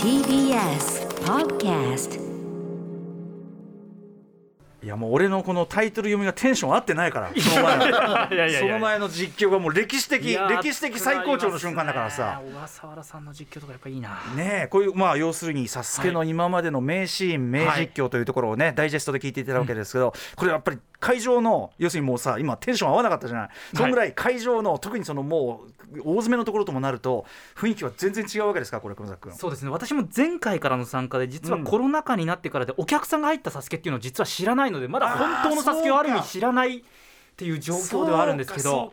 TBS Podcast いやもう俺のこのタイトル読みがテンション合ってないから。その前その前の実況がもう歴史的歴史的最高潮の瞬間だからさ。小笠原さんの実況とかやっぱいいな。ねえこういうまあ要するに「サスケの今までの名シーン、名実況というところをね、ダイジェストで聞いていただくわけですけど、これやっぱり会場の要するにもうさ今テンション合わなかったじゃない、そんぐらい会場の特にそのもう大詰めのところともなると雰囲気は全然違うわけですかこれ熊崎君。そうですね。私も前回からの参加で実はうん。コロナ禍になってからでお客さんが入ったサスケっていうのを実は知らないのでまだ本当のサスケをある意味知らないっていう状況ではあるんですけど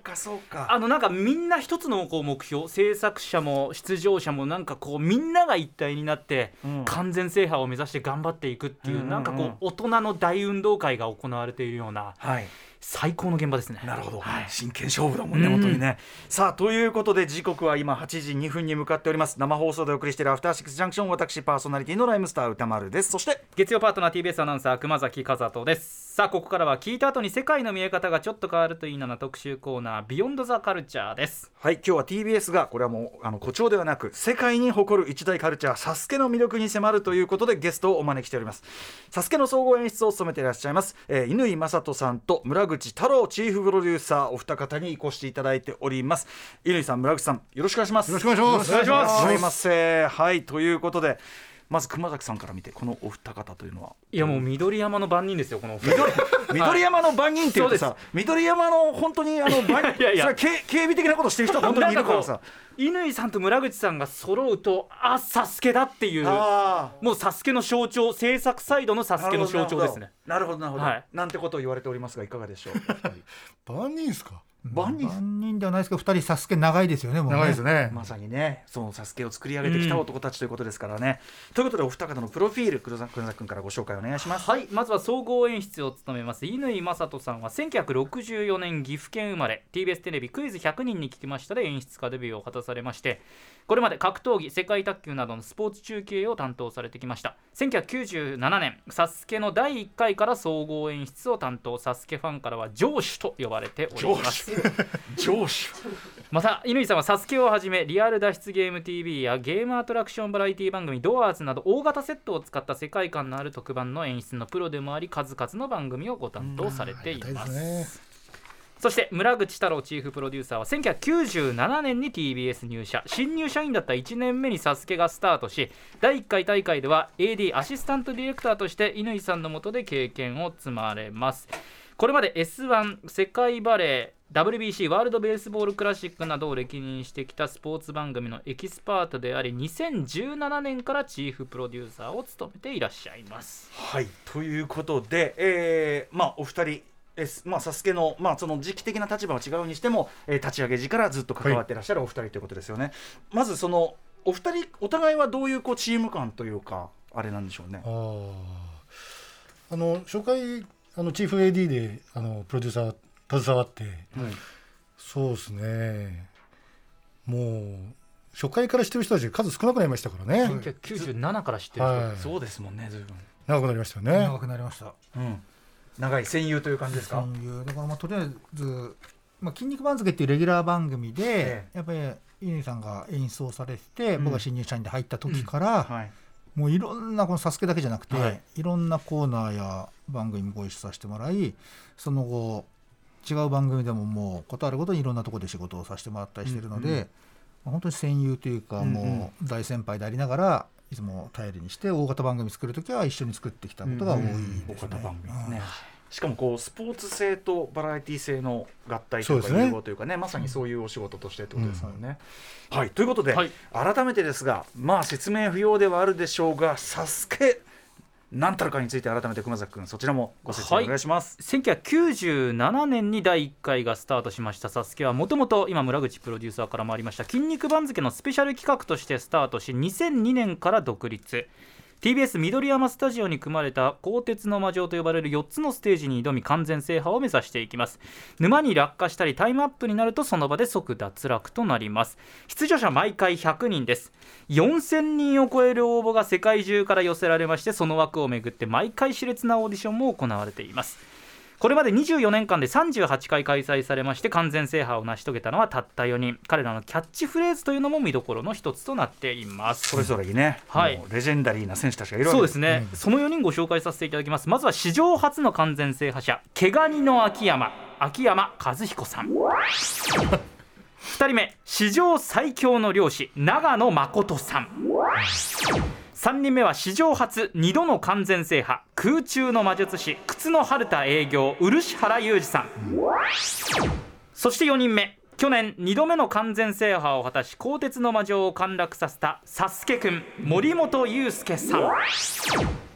あのなんかみんな一つのこう目標制作者も出場者もなんかこうみんなが一体になってうん。完全制覇を目指して頑張っていくっていううんうんうんなん。かこう大人の大運動会が行われているようなはい。最高の現場ですね。なるほど、はい。真剣勝負だもんね、うん。本当にね。さあということで時刻は今8時2分に向かっております。生放送でお送りしているアフターシックスジャンクション私パーソナリティのライムスター歌丸です。そして月曜パートナー TBS アナウンサー熊崎和人ですさあここからは聞いた後に世界の見え方がちょっと変わるといいなな特集コーナービヨンドザカルチャーです。はい今日は TBS がこれはもうあの誇張ではなく世界に誇る一大カルチャーサスケの魅力に迫るということでゲストをお招きしております。サスケの総合演出を務めていらっしゃいます、えー、乾正人さんと村口太郎チーフプロデューサーお二方にお越しいただいております。乾さん村口さんよろしくお願いします。よろしくお願いします。よろしくお願いしますお願いしますいませはいということでまず熊崎さんから見てこのお二方というのは。いやもう緑山の番人ですよこの緑緑山の番人っていうとさ緑山の本当にあの番 いやいやそれは警警備的なことしてる人が本当にいるからさ。乾さんと村口さんが揃うとあサスケだっていうあもうサスケの象徴制作サイドのサあスケの象徴ですね。なるほどなるほど、はい。なんてことを言われておりますがいかがでしょう万人。ですか？万人。万人ではないですけど二人サスケ長いですよねもうね。長いですね。まさにねそのサスケを作り上げてきた男たちということですからね、ということでお二方のプロフィール黒崎君からご紹介お願いします。はい。まずは総合演出を務めます乾正人さんは1964年岐阜県生まれ。TBS テレビクイズ100人に聞きましたで演出家デビューを果たされましてこれまで格闘技世界卓球などのスポーツ中継を担当されてきました。1997年サスケの第1回から総合演出を担当。サスケファンからは上司と呼ばれております 上司。また乾さんはサスケをはじめリアル脱出ゲーム TV やゲームアトラクションバラエティ番組ドアーズなど大型セットを使った世界観のある特番の演出のプロでもあり数々の番組をご担当されてい大ます。そして村口太郎チーフプロデューサーは1997年に TBS 入社。新入社員だった1年目に SASUKE がスタートし第1回大会では AD アシスタントディレクターとして乾さんの下で経験を積まれます。これまで S1 世界バレー WBC ワールドベースボールクラシックなどを歴任してきたスポーツ番組のエキスパートであり2017年からチーフプロデューサーを務めていらっしゃいます。はいということで、えーまあお二人えーまあ、サスケの,、まあその時期的な立場は違うにしても、えー立ち上げ時からずっと関わっていらっしゃるお二人ということですよね、まずそのお二人お互いはどういうこうチーム感というかあれなんでしょうね。あー。あの初回あのチーフ AD であのプロデューサー携わって。そうですね。もう初回から知ってる人たちが数少なくなりましたからね、1997から知ってる人。はい。そうですもんね随分。長くなりましたよね。長くなりました。うん。長い戦友という感じですか、そういうだからまあとりあえず「まあ、筋肉番付」っていうレギュラー番組で、えやっぱり乾さんが演出をされてて、うん。僕が新入社員で入った時から、はい。もういろんなこの「サスケだけじゃなくて、はい。い、ろんなコーナーや番組もご一緒させてもらいその後違う番組でももうことあるごとにいろんなところで仕事をさせてもらったりしてるので、うんうん。まあ本当に戦友というか、うんうん。もう大先輩でありながらいつも頼りにして大型番組作る時は一緒に作ってきたことが多いですね。大型番組うんね。しかもこうスポーツ性とバラエティ性の合体というか融合というかねまさにそういうお仕事としてってことですもんね。はい。ということで、はい。改めてですがまあ説明不要ではあるでしょうが「サスケ何たるかについて改めて熊崎君そちらもご説明お願いします。1997年に第1回がスタートしました「サスケはもともと今村口プロデューサーからもありました「筋肉番付」のスペシャル企画としてスタートし2002年から独立 TBS 緑山スタジオに組まれた鋼鉄の魔女と呼ばれる4つのステージに挑み完全制覇を目指していきます。沼に落下したりタイムアップになるとその場で即脱落となります。出場者毎回100人です。4000人を超える応募が世界中から寄せられましてその枠をめぐって毎回熾烈なオーディションも行われています。これまで24年間で38回開催されまして完全制覇を成し遂げたのはたった4人。彼らのキャッチフレーズというのも見どころの一つとなっています。それぞれにね、はい。レジェンダリーな選手たちがいるわけそうですね、その4人ご紹介させていただきます。まずは史上初の完全制覇者毛ガニの秋山。秋山和彦さん。2人目史上最強の漁師長野誠さん3人目は史上初2度の完全制覇。空中の魔術師靴の春田営業漆原裕二さん。そして4人目。去年2度目の完全制覇を果たし鋼鉄の魔女を陥落させたサスケくん森本裕介さん。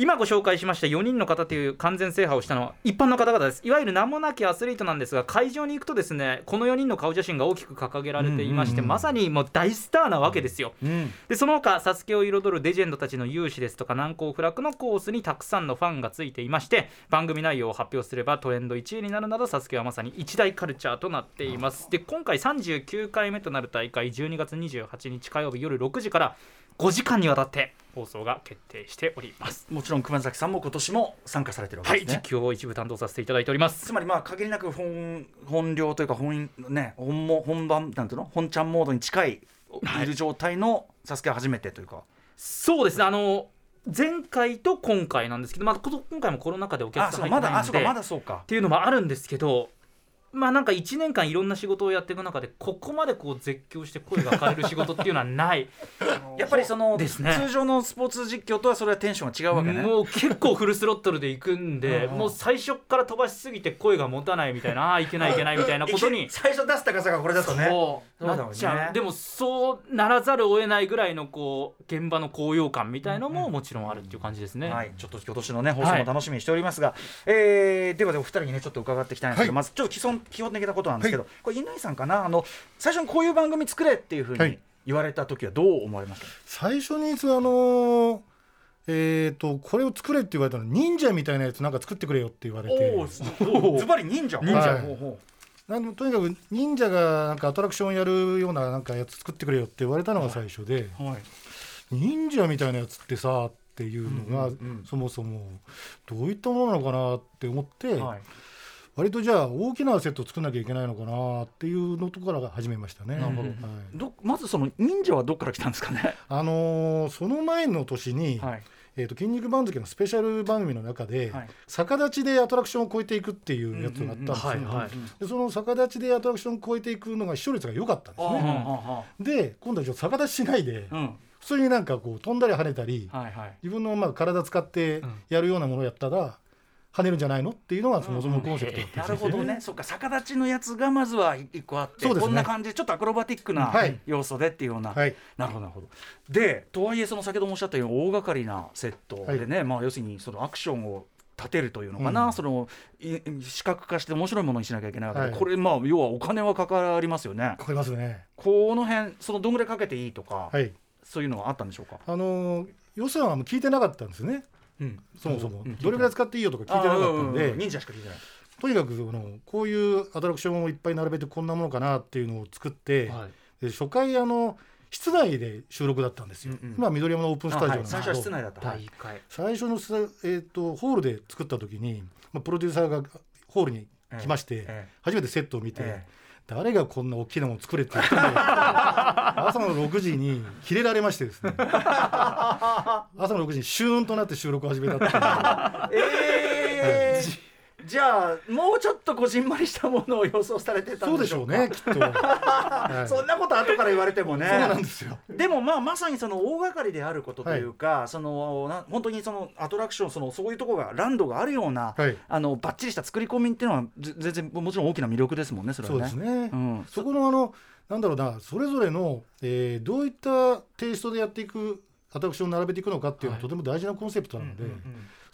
今ご紹介しました4人の方という完全制覇をしたのは一般の方々です。いわゆる名もなきアスリートなんですが会場に行くとですねこの4人の顔写真が大きく掲げられていまして、まさにもう大スターなわけですよ、うん。でその他サスケを彩るレジェンドたちの勇姿ですとか難攻不落のコースにたくさんのファンがついていまして番組内容を発表すればトレンド1位になるなどサスケはまさに一大カルチャーとなっています。で今回39回目となる大会12月28日火曜日夜6時から5時間にわたって放送が決定しております。もちろん熊崎さんも今年も参加されてるわはいけですね、実況を一部担当させていただいております。つまりまあ限りなく本本領というか本ね本も本番なんていうの？本ちゃんモードに近いいる状態のサスケは初めてというか、そうですね。あの前回と今回なんですけど、まあ、こ今回もコロナ禍でお客あさんまだあ入ってないのでそうかまだそうか。っていうのもあるんですけどまあなんか1年間いろんな仕事をやっていく中でここまでこう絶叫して声が枯れる仕事っていうのはない。やっぱりその、ですね。通常のスポーツ実況とはそれはテンションが違うわけね。もう結構フルスロットルで行くんでうんうん。もう最初から飛ばしすぎて声が持たないみたいなああいけないいけないみたいなことに 最初出す高さがこれだとね。そう。なっちゃう。でもそうならざるを得ないぐらいのこう現場の高揚感みたいのももちろんあるっていう感じですね、はい、ちょっと今年のね放送も楽しみにしておりますが、えーではではお二人にねちょっと伺っていきたいんですけど、はい。まずちょっと基本基本的なことなんですけど、はこれ乾さんかな？あの最初にこういう番組作れっていうふうにはい。言われた時はどう思われました、最初にそのえー、とこれを作れって言われたの忍者みたいなやつなんか作ってくれよって言われて。おおズバリ忍者。忍者。ほうほなんでとにかく忍者がなんかアトラクションやるようななんかやつ作ってくれよって言われたのが最初で、うはい。忍者みたいなやつってさっていうのが、うんうんうん。そもそもどういったものなのかなって思って、はい割とじゃあ大きなセットを作んなきゃいけないのかなっていうのところから始めましたね。まずその忍者はどっから来たんですかね？あのーその前の年に、はい。えー、と筋肉番付のスペシャル番組の中で、はい。逆立ちでアトラクションを超えていくっていうやつがあったんですよ、でその逆立ちでアトラクションを超えていくのが視聴率が良かったんですあね。あで今度は逆立ちしないで、あうん。普通になんかこう飛んだり跳ねたり、はいはい。自分のまあ体使ってやるようなものをやったら跳ねるんじゃないの？っていうのがそもそもコンセプトなんるほどね、そっか逆立ちのやつがまずは一個あって、こんな感じでちょっとアクロバティックなはい。要素でっていうような、はい。なるほどなるほど。でとはいえその先ほどもおっしゃったように大掛かりなセットでね、まあ要するにそのアクションを立てるというのかな、うん。そのい視覚化して面白いものにしなきゃいけないわけで、はい。これまあ要はお金はかかりますよね。かかりますね。この辺そのどんぐらいかけていいとか、はい。そういうのはあったんでしょうか、あのー予算はもう聞いてなかったんですね。うん、そもそも、うんどれぐらい使っていいよとか聞いてなかったんで、うん忍者しか聞いてない。とにかくそのこういうアトラクションをいっぱい並べてこんなものかなっていうのを作って、はい。で初回あの室内で収録だったんですよ。うんうん。今緑山のオープンスタジオなんですけど、あはい。最初は室内だった、はい。最初のえー、とホールで作った時に、まあ、プロデューサーがホールに来まして、ええ。初めてセットを見て、え誰がこんな大きなもの作れって言ったんだよ 朝の6時にキレられましてですね。朝の6時にシューンとなって収録を始めたっていう。えーじゃあもうちょっとこじんまりしたものを予想されてたんそうでしょうねきっと、はい。そんなこと後から言われてもね。そうなんですよ。でもまあまさにその大掛かりであることというか、そのな本当にそのアトラクションそのそういうところがランドがあるような、はい。あのバッチリした作り込みっていうのはぜ全然もちろん大きな魅力ですもんねそれはそうね。ですね、うん、そこのあのなんだろうなそれぞれの、えーどういったテイストでやっていくアトラクションを並べていくのかっていうのは、とても大事なコンセプトなので、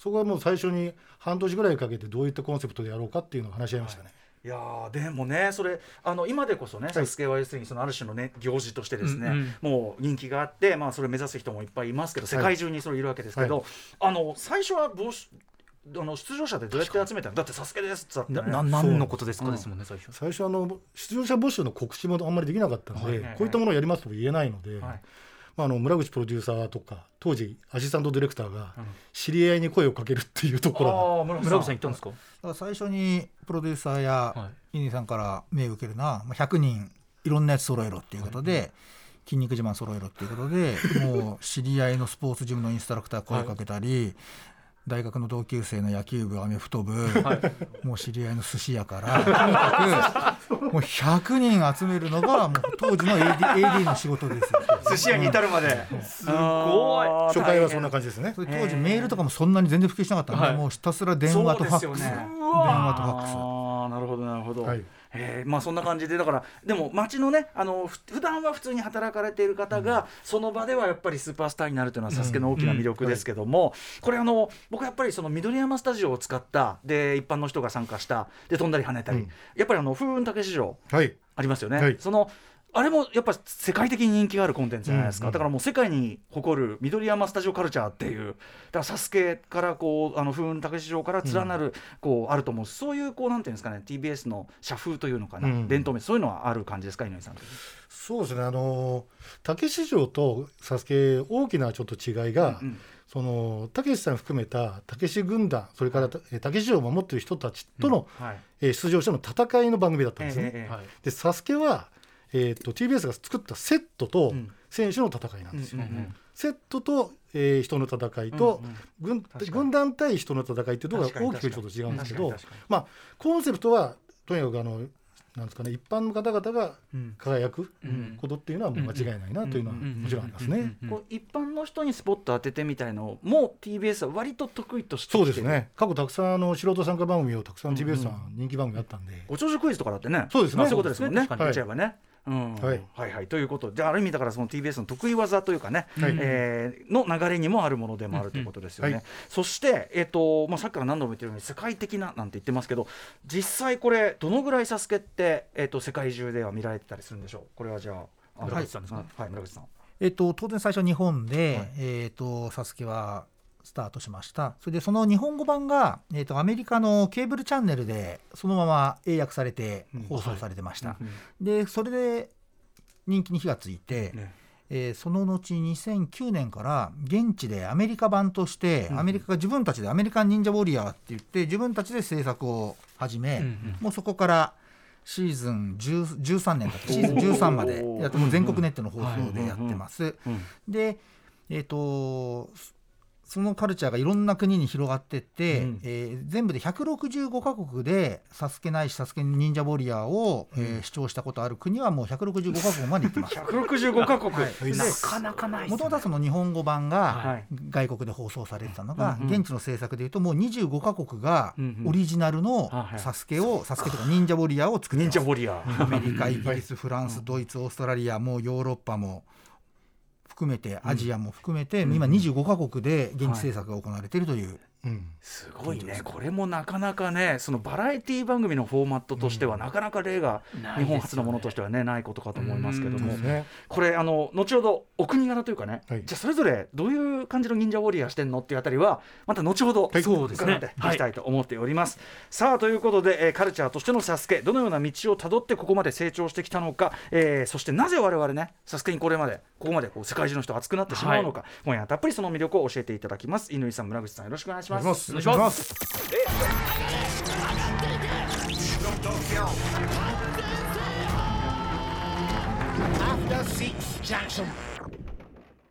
そこはもう最初に半年ぐらいかけてどういったコンセプトでやろうかっていうのを話し合いましたね。い。やーでもねそれあの今でこそね、サスケは要するにそのある種のね行事としてですね、うんうん。もう人気があってまあそれ目指す人もいっぱいいますけど世界中にそれいるわけですけど、あの最初はどうしあの出場者でどうやって集めたの？だって「サスケです」っつったなのことですかですもんね最初。最初あの出場者募集の告知もあんまりできなかったので、はい。こういったものをやりますとも言えないので、はいまあ、あの村口プロデューサーとか当時アシスタントディレクターが知り合いに声をかけるっていうところが、ああ村村口さん。行ったんですか？だから最初にプロデューサーやは乾さんから命を受けるのは、まあ、100人いろんなやつ揃えろっていうことで、筋肉自慢揃えろっていうことでもう知り合いのスポーツジムのインストラクター声かけたり、大学の同級生の野球部アメフト部、もう知り合いの寿司屋からとにかくもう100人集めるのがもう当時の AD, AD の仕事ですよ。寿司屋に至るまで、すごい。初回はそんな感じですね。当時メールとかもそんなに全然普及しなかったんで、はい。もうひたすら電話とファックス、ね電話とファックス。ああなるほどなるほど、はいえーまあそんな感じでだからでも街のねあのふ普段は普通に働かれている方が、その場ではやっぱりスーパースターになるというのはサスケの大きな魅力ですけども、これあの僕はやっぱりその緑山スタジオを使ったで一般の人が参加したで飛んだり跳ねたり、うん。やっぱりあの風雲竹市場はい。ありますよね、はい。そのあれもやっぱ世界的に人気があるコンテンツじゃないですか、うんうんだからもう世界に誇る緑山スタジオカルチャーっていう。だからサスケからこうあの風雲竹市場から連なる、こうあると思う。そういうこうなんていうんですかね。TBS の社風というのかな、うん。伝統名そういうのはある感じですか井上さんそうですね。あの竹市場とサスケ大きなちょっと違いが、うんそのたけしさん含めたたけし軍団それからたけし城を守っている人たちとの、はい。えー出場者の戦いの番組だったんですね。ええええはい。でサスケは、えー、と TBS が作ったセットとうん。選手の戦いなんですよ。うんうんうん。セットと、えー人の戦いと、うんうん。軍軍団対人の戦いっていうところが大きくちょっと違うんですけどまあコンセプトはとにかくあのなんですかね一般の方々がうん。輝くうん。ことっていうのは間違いないなというのはもちろんありますね。一般の人にスポット当ててみたいのも TBS は割と得意としてそうですね。過去たくさんあの素人参加番組をたくさん TBS さうんん人気番組あったんで、ご長寿クイズとかだってね。そうですね。まあそういうことですもんね。確かに言っちゃえばね、うん。はい。はいはい。ということ。である意味だからその TBS の得意技というかね、はい。えーの流れにもあるものでもあるということですよね、うんはい。そして、えーとまあ、さっきから何度も言ってるように世界的ななんて言ってますけど実際これどのぐらいサスケって、えー、と世界中では見られてたりするんでしょう？これはじゃああ村口さんですかはい、はい村口さん。えっと、当然最初日本で、はい。えっと、サスケはスタートしました。それでその日本語版が、えっと、アメリカのケーブルチャンネルでそのまま英訳されてうん。放送されてました、うんでそれで人気に火がついて、ね。えーその後2009年から現地でアメリカ版として、うんアメリカが自分たちでアメリカン忍者ウォリアーって言って自分たちで制作を始め、うんうん。もうそこからシーズン10 13年だった。シーズン13までやってもう全国ネットの放送でやってます。うん。で、えー、とそのカルチャーがいろんな国に広がってって、うん。えー全部で165カ国で「サスケないしサスケ忍者ウォリアーを」えー視聴したことある国はもう165カ国まで行ってます。165カ国、はい。なかなかないですね。もともとはその日本語版がはい。外国で放送されてたのが、うんうん現地の制作でいうともう25カ国がうんうん。オリジナルのはいはい。サスケを、サスケとか忍者ウォリアーを作って忍ます。者ウォリア。ー、アメリカ、イギリス、フランス、ドイツ、オーストラリア、もうヨーロッパも含めて、アジアも含めて、うん今25カ国で現地制作が行われているという、うんすごいね。これもなかなかねそのバラエティ番組のフォーマットとしてはなかなか例が日本初のものとしてはねないことかと思いますけども。これあの後ほどお国柄というかね、はい。じゃあそれぞれどういう感じの忍者ウォリアーしてんのっていうあたりはまた後ほどはい。そうですね伺ってい。きたいと思っております、さあということで、えーカルチャーとしてのサスケどのような道をたどってここまで成長してきたのか、えーそしてなぜ我々ねサスケにこれまでここまでこう世界中の人が熱くなってしまうのか、今夜はたっぷりその魅力を教えていただきます。乾さん村口さんよろしくお願いします。お願いします。お願いします。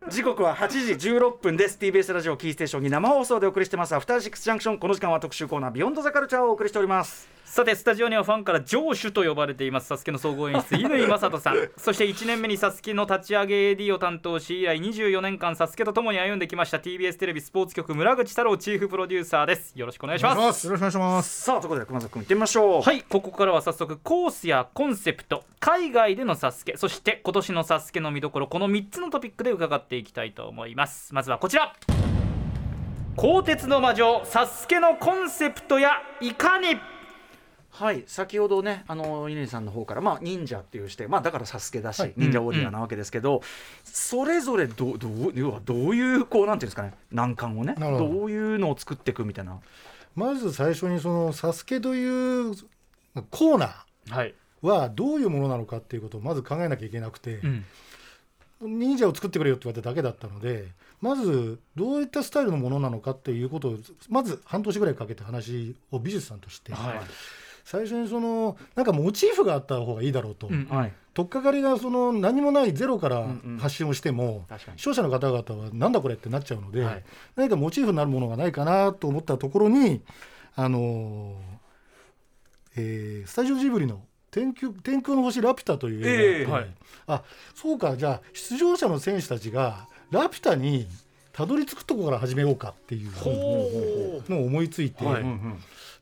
時刻は8時16分です。TBS ラジオキーステーションに生放送でお送りしてます。アフターシックスジャンクションこの時間は特集コーナービヨンドザカルチャーをお送りしておりますさてスタジオにはファンから城主と呼ばれています。サスケの総合演出乾正人さん。そして1年目にサスケの立ち上げ AD を担当し以来24年間サスケと共に歩んできました TBS テレビスポーツ局村口太郎チーフプロデューサーです。よろしくお願いします。よろしくお願いします。さあということで熊崎君行ってみましょう。はいここからは早速コースやコンセプト海外でのサスケそして今年のサスケの見どころこの3つのトピックで伺っていきたいと思います。まずはこちら。鋼鉄の魔女サスケのコンセプトやいかに？はい先ほどねあの乾さんの方からまあ忍者っていうしてまあだからサスケだし、はい。忍者ウォリアーなわけですけど、それぞれどどう要はどういうこうなんていうんですかね難関をねど。どういうのを作っていくみたいな。まず最初にその「サスケというコーナはい、ーはどういうものなのかっていうことをまず考えなきゃいけなくて、うん。忍者を作ってくれよって言われただけだったのでまずどういったスタイルのものなのかっていうことをまず半年ぐらいかけて話を美術さんとして、はい最初にそのなんかモチーフがあった方がいいだろうと、うんはい。取っかかりがその何もないゼロから発信をしても、視聴者の方々はなんだこれってなっちゃうので、はい。何かモチーフになるものがないかなと思ったところにあのーえースタジオジブリの天空「天空の星ラピュタ」という映画があっあそうかじゃあ出場者の選手たちがラピュタにたどり着くところから始めようかっていうのを思いついて、はい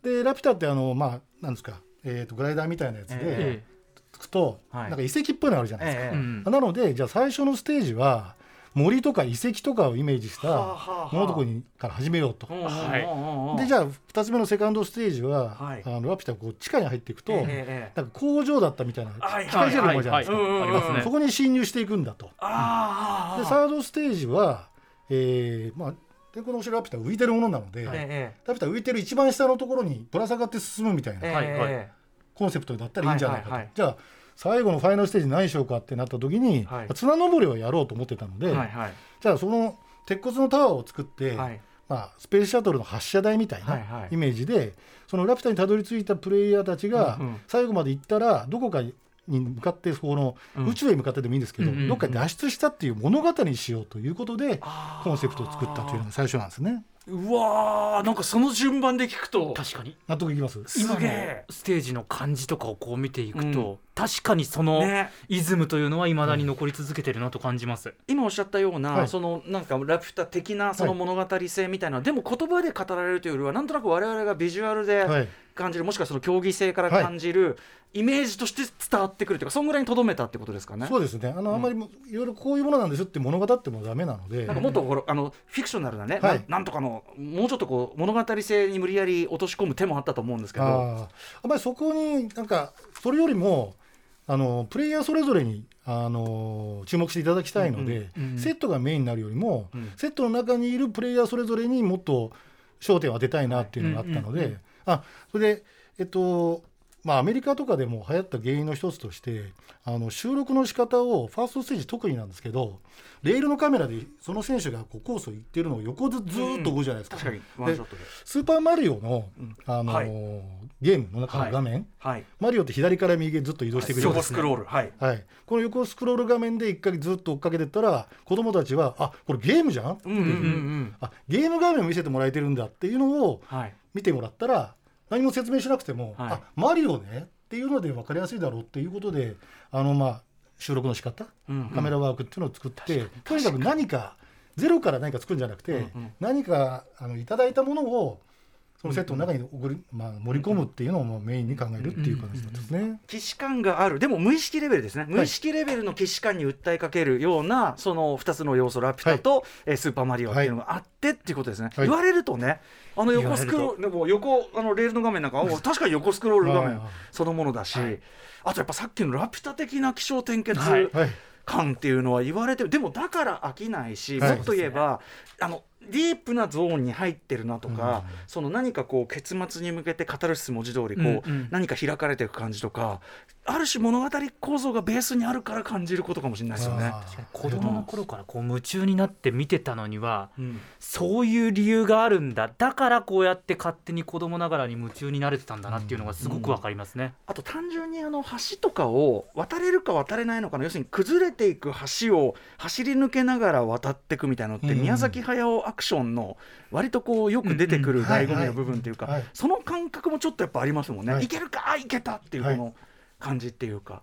でラピュタってあのまあなんですか、えー、とグライダーみたいなやつで、ええ。つくと、はい。なんか遺跡っぽいのあるじゃないですか。なのでじゃあ最初のステージは森とか遺跡とかをイメージしたものとこにから始めようと。はい。でじゃあ2つ目のセカンドステージは、はい。あのラピュタがこう地下に入っていくと、ええええ。なんか工場だったみたいなはい機械シェルもあるじゃないですか、そこに侵入してい。くんだと。でサードステージは、えーまあ、天空の星ラピュタは浮いてるものなので、ええ。ラピュタは浮いてる一番下のところにぶら下がって進むみたいなええはい。はい。えコンセプトだったらいいんじゃないかと、はいはいはいじゃあ最後のファイナルステージ何しようかってなった時に、はい。綱登りをやろうと思ってたので、えはいはい。じゃあその鉄骨のタワーを作って、はい。まあ、スペースシャトルの発射台みたいはいはない。イメージで、そのラピュタにたどり着いたプレイヤーたちが最後まで行ったらどこかに向かってそのうん。宇宙へ向かってでもいいんですけど、うんうんうん。どっかに脱出したっていう物語にしようということでコンセプトを作ったというのが最初なんですね。うわーなんかその順番で聞くと確かに。納得いきます？今のすげえ。ステージの感じとかをこう見ていくと、うん。確かにそのね。イズムというのはいまだに残り続けてるなと感じます、今おっしゃったような、はい。そのなんかラピュタ的なその物語性みたいな、でも言葉で語られるというよりはなんとなく我々がビジュアルではい。感じる、もしくはその競技性から感じる、イメージとして伝わってくるというかそんぐらいにとどめたってことですかね。そうですね。あの、あんまりもいろいろこういうものなんですって物語ってもダメなので。なんかもっとほらあのフィクショナルなね、はい。なんとかのもうちょっとこう物語性に無理やり落とし込む手もあったと思うんですけど、あー。あんまりそこになんかそれよりもあのプレイヤーそれぞれにあの注目していただきたいので、うんうんセットがメインになるよりも、うん。セットの中にいるプレイヤーそれぞれにもっと焦点を当てたいなっていうのがあったので、うんうんうん。あそれでえっとまあアメリカとかでも流行った原因の一つとしてあの収録の仕方をファーストステージ特になんですけどレールのカメラでその選手がこうコースを行ってるのを横でずーっと追うじゃないですか。確かに。ワンショットで。スーパーマリオの、うん。あのーはい。ゲームの中の画面、はい、マリオって左から右へずっと移動していくじゃないですか、横スクロール、はい、はい、この横スクロール画面で一回ずっと追っかけてったら子供たちはあこれゲームじゃん、うんうんうんうん、あゲーム画面を見せてもらえてるんだっていうのをはい、見てもらったら何も説明しなくても、はい。あマリオねっていうので分かりやすいだろうっていうことであのまあ収録の仕方うんカメラワークっていうのを作って、とにかく何かゼロから何か作るんじゃなくて、うんうん。何かあのいただいたものをそのセットの中に送り、まあ、盛り込むっていうのをメインに考えるっていう形なんですね。既視感がある。でも無意識レベルですね。無意識レベルの既視感に訴えかけるようなその2つの要素ラピュタと、えースーパーマリオっていうのがあってっていうことですね、はい。言われるとねあの横スクロールでも横あのレールの画面なんかあ 確かに横スクロール画面はい。はい。そのものだし、あとやっぱさっきのラピュタ的な気象転結、はい。はい。感っていうのは言われてるでもだから飽きないし、はい。もっと言えばあのディープなゾーンに入ってるなとか、その何かこう結末に向けてカタルシス文字通りこう、何か開かれていく感じとかある種物語構造がベースにあるから感じることかもしれないですよね。子供の頃からこう夢中になって見てたのにはうん。そういう理由があるんだ。だからこうやって勝手に子供ながらに夢中になれてたんだなっていうのがすごくわかりますね。あと単純にあの橋とかを渡れるか渡れないのかの要するに崩れていく橋を走り抜けながら渡っていくみたいなのって、うん。宮崎駿アクションの割とこうよく出てくるうんうん醍醐味の部分っていうか、その感覚もちょっとやっぱありますもんね、はい。い、けるかあいけたっていうこはい。の感じっていうか。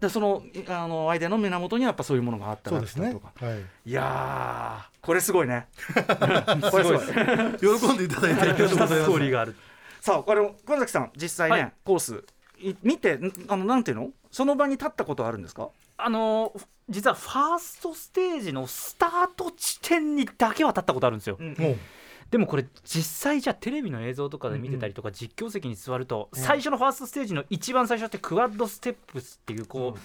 でそのあのアイデアの源にはやっぱそういうものがあったなそうですねとか。。はい。いやーこれすごいね。これすごい。喜んでいただいてありがとうございますストー。リーがあるさあこれ小崎さん実際ね、はいコースい見てんあのなんていうの？その場に立ったことあるんですか？あの実はファーストステージのスタート地点にだけは立ったことあるんですよ、うんでもこれ実際じゃあテレビの映像とかで見てたりとか実況席に座ると最初のファーストステージの一番最初ってクワッドステップスっていうこう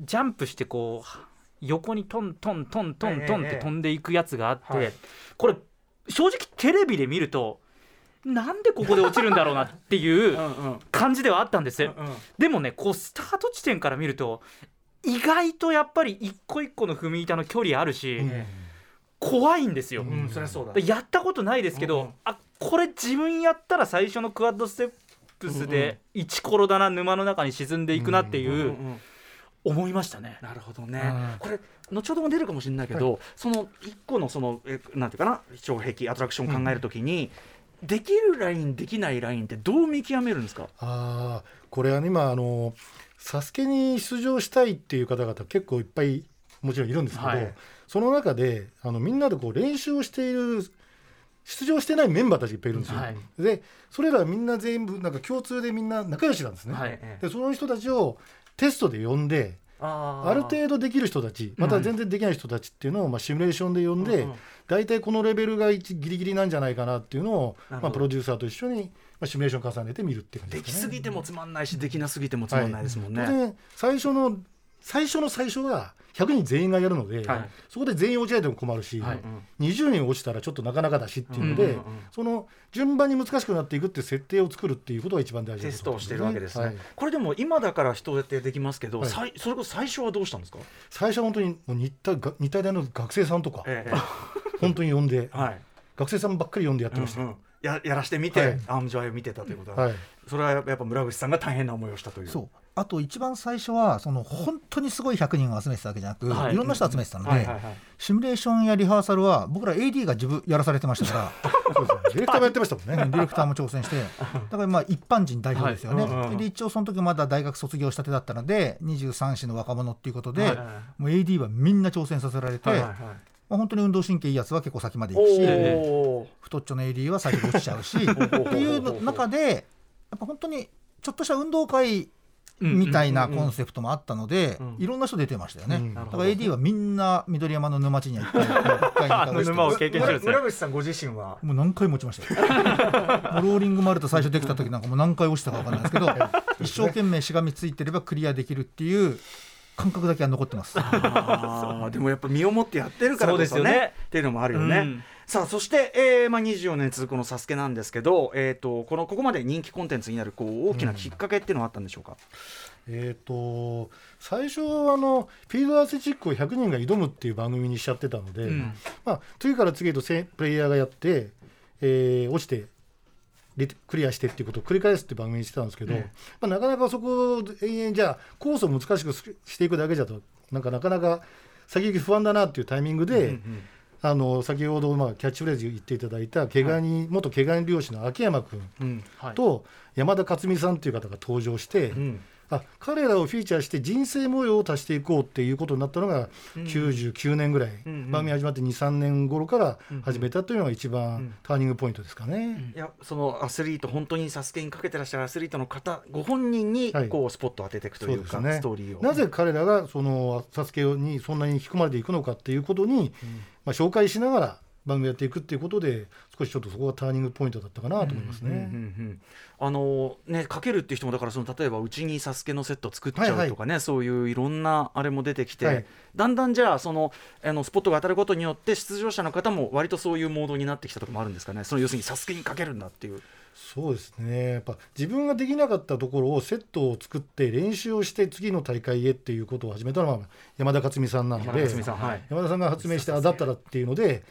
ジャンプしてこう横にトントントントントンって飛んでいくやつがあって、はい。これ正直テレビで見るとなんでここで落ちるんだろうなっていう感じではあったんです、うんでもねこうスタート地点から見ると意外とやっぱり一個一個の踏み板の距離あるし、怖いんですよ、うんそりゃそうだ。でやったことないですけど、うんあこれ自分やったら最初のクワッドステップスで1コロだな沼の中に沈んでいくなっていう、思いましたね。なるほどね、うん。これ後ほども出るかもしれないけど、その一個のそのえなんていうかな障壁アトラクションを考えるときに、できるラインできないラインってどう見極めるんですか？ああこれはね今あのサスケに出場したいっていう方々結構いっぱいもちろんいるんですけど、はいその中であのみんなでこう練習をしている出場してないメンバーたちがいっぱいいるんですよ。はい。でそれらみんな全部なんか共通でみんな仲良しなんですね。はい。でその人たちをテストで呼んであある程度できる人たちまた全然できない人たちっていうのを、まあ、シミュレーションで呼んで、うんうん。大体このレベルが一ギリギリなんじゃないかなっていうのを、まあ、プロデューサーと一緒に、まあ、シミュレーション重ねてみるっていう感じでね。きすぎてもつまんないしできなすぎてもつまんないですもんね、当然最初の最初の最初は100人全員がやるので、はい。そこで全員落ちないでも困るし、はい。20人落ちたらちょっとなかなかだしっていうので、うんうんうん。その順番に難しくなっていくっていう設定を作るっていうことが一番大事だとテストをしてるわけですね、はい。これでも今だから人ってできますけど、はい。それこそ最初はどうしたんですか、最初は本当にもう日体が日体大の学生さんとか、え 本当に呼んで、えはい。学生さんばっかり呼んでやってました。うんうん。ややらしてみて、はい。アームジョアイを見てたということは、はい。それはやっぱ村口さんが大変な思いをしたという。そうあと一番最初はその本当にすごい100人を集めてたわけじゃなく、はい。い、ろんな人集めてたので、はいはいはい。シミュレーションやリハーサルは僕ら AD が自分やらされてましたかそうですねディレクターもやってましたもんね。ら、ディレクターも挑戦してだからまあ一般人代表ですよね、はい。うんうんで一応その時まだ大学卒業したてだったので23歳の若者っていうことで、はいはいもう AD はみんな挑戦させられて、はいはいはい。まあ、本当に運動神経いいやつは結構先まで行くし太っちょの AD は最初落ちちゃうしっていう中でやっぱ本当にちょっとした運動会みたいなコンセプトもあったので、うん。いろんな人出てましたよね、うん。だから AD はみんな緑山の沼地には一回一回あの沼を経験してる村口さんご自身はもう何回も落ちましたよ。もうローリングマルト最初できた時なんかもう何回落ちたか分かんないですけど 一生懸命しがみついてればクリアできるっていう感覚だけは残ってます。でもやっぱ身をもってやってるからこそね。そうですよね。っていうのもあるよね、うんさあそして、えーまあ、24年続くこの「サスケなんですけど、えー、とこのここまで人気コンテンツになるこう大きなきっかけっていうのはあったんでしょうか、えー、と最初はあのフィールドアスレチックを100人が挑むっていう番組にしちゃってたので、うん。まあ、次から次へとせプレイヤーがやって、えー落ちてリクリアしてっていうことを繰り返すっていう番組にしてたんですけど、うん。まあ、なかなかそこを延々じゃあコースを難しくししていくだけじゃとなんかなかなか先行き不安だなっていうタイミングで、うんうんあの先ほどまあキャッチフレーズ言っていただいた怪我に、元怪我漁師の秋山君と山田勝美さんという方が登場して、うんあ彼らをフィーチャーして人生模様を足していこうっていうことになったのが99年ぐらい、うんうん。番組始まって23年頃から始めたというのが一うん番ターニングポイントですかね。いやそのアスリート本当に「サスケにかけてらっしゃるアスリートの方ご本人にはい。こうスポットを当てていくというか、そうですね。ストーリーを。なぜ彼らがそのサスケにそんなに引き込まれていくのかっていうことに、まあ、紹介しながら番組やっていくっていうことで少しちょっとそこがターニングポイントだったかなと思いますね。うんうんうんあのねかけるっていう人もだからその例えばうちにサスケのセット作っちゃうとかね、そういういろんなあれも出てきて、はい。だんだんじゃあそのあのスポットが当たることによって出場者の方も割とそういうモードになってきたとかもあるんですかね。その要するにサスケにかけるんだっていう。そうですね。やっぱ自分ができなかったところをセットを作って練習をして次の大会へっていうことを始めたのは山田勝美さんなので山田はい。山田さんが発明してあだったらっていうので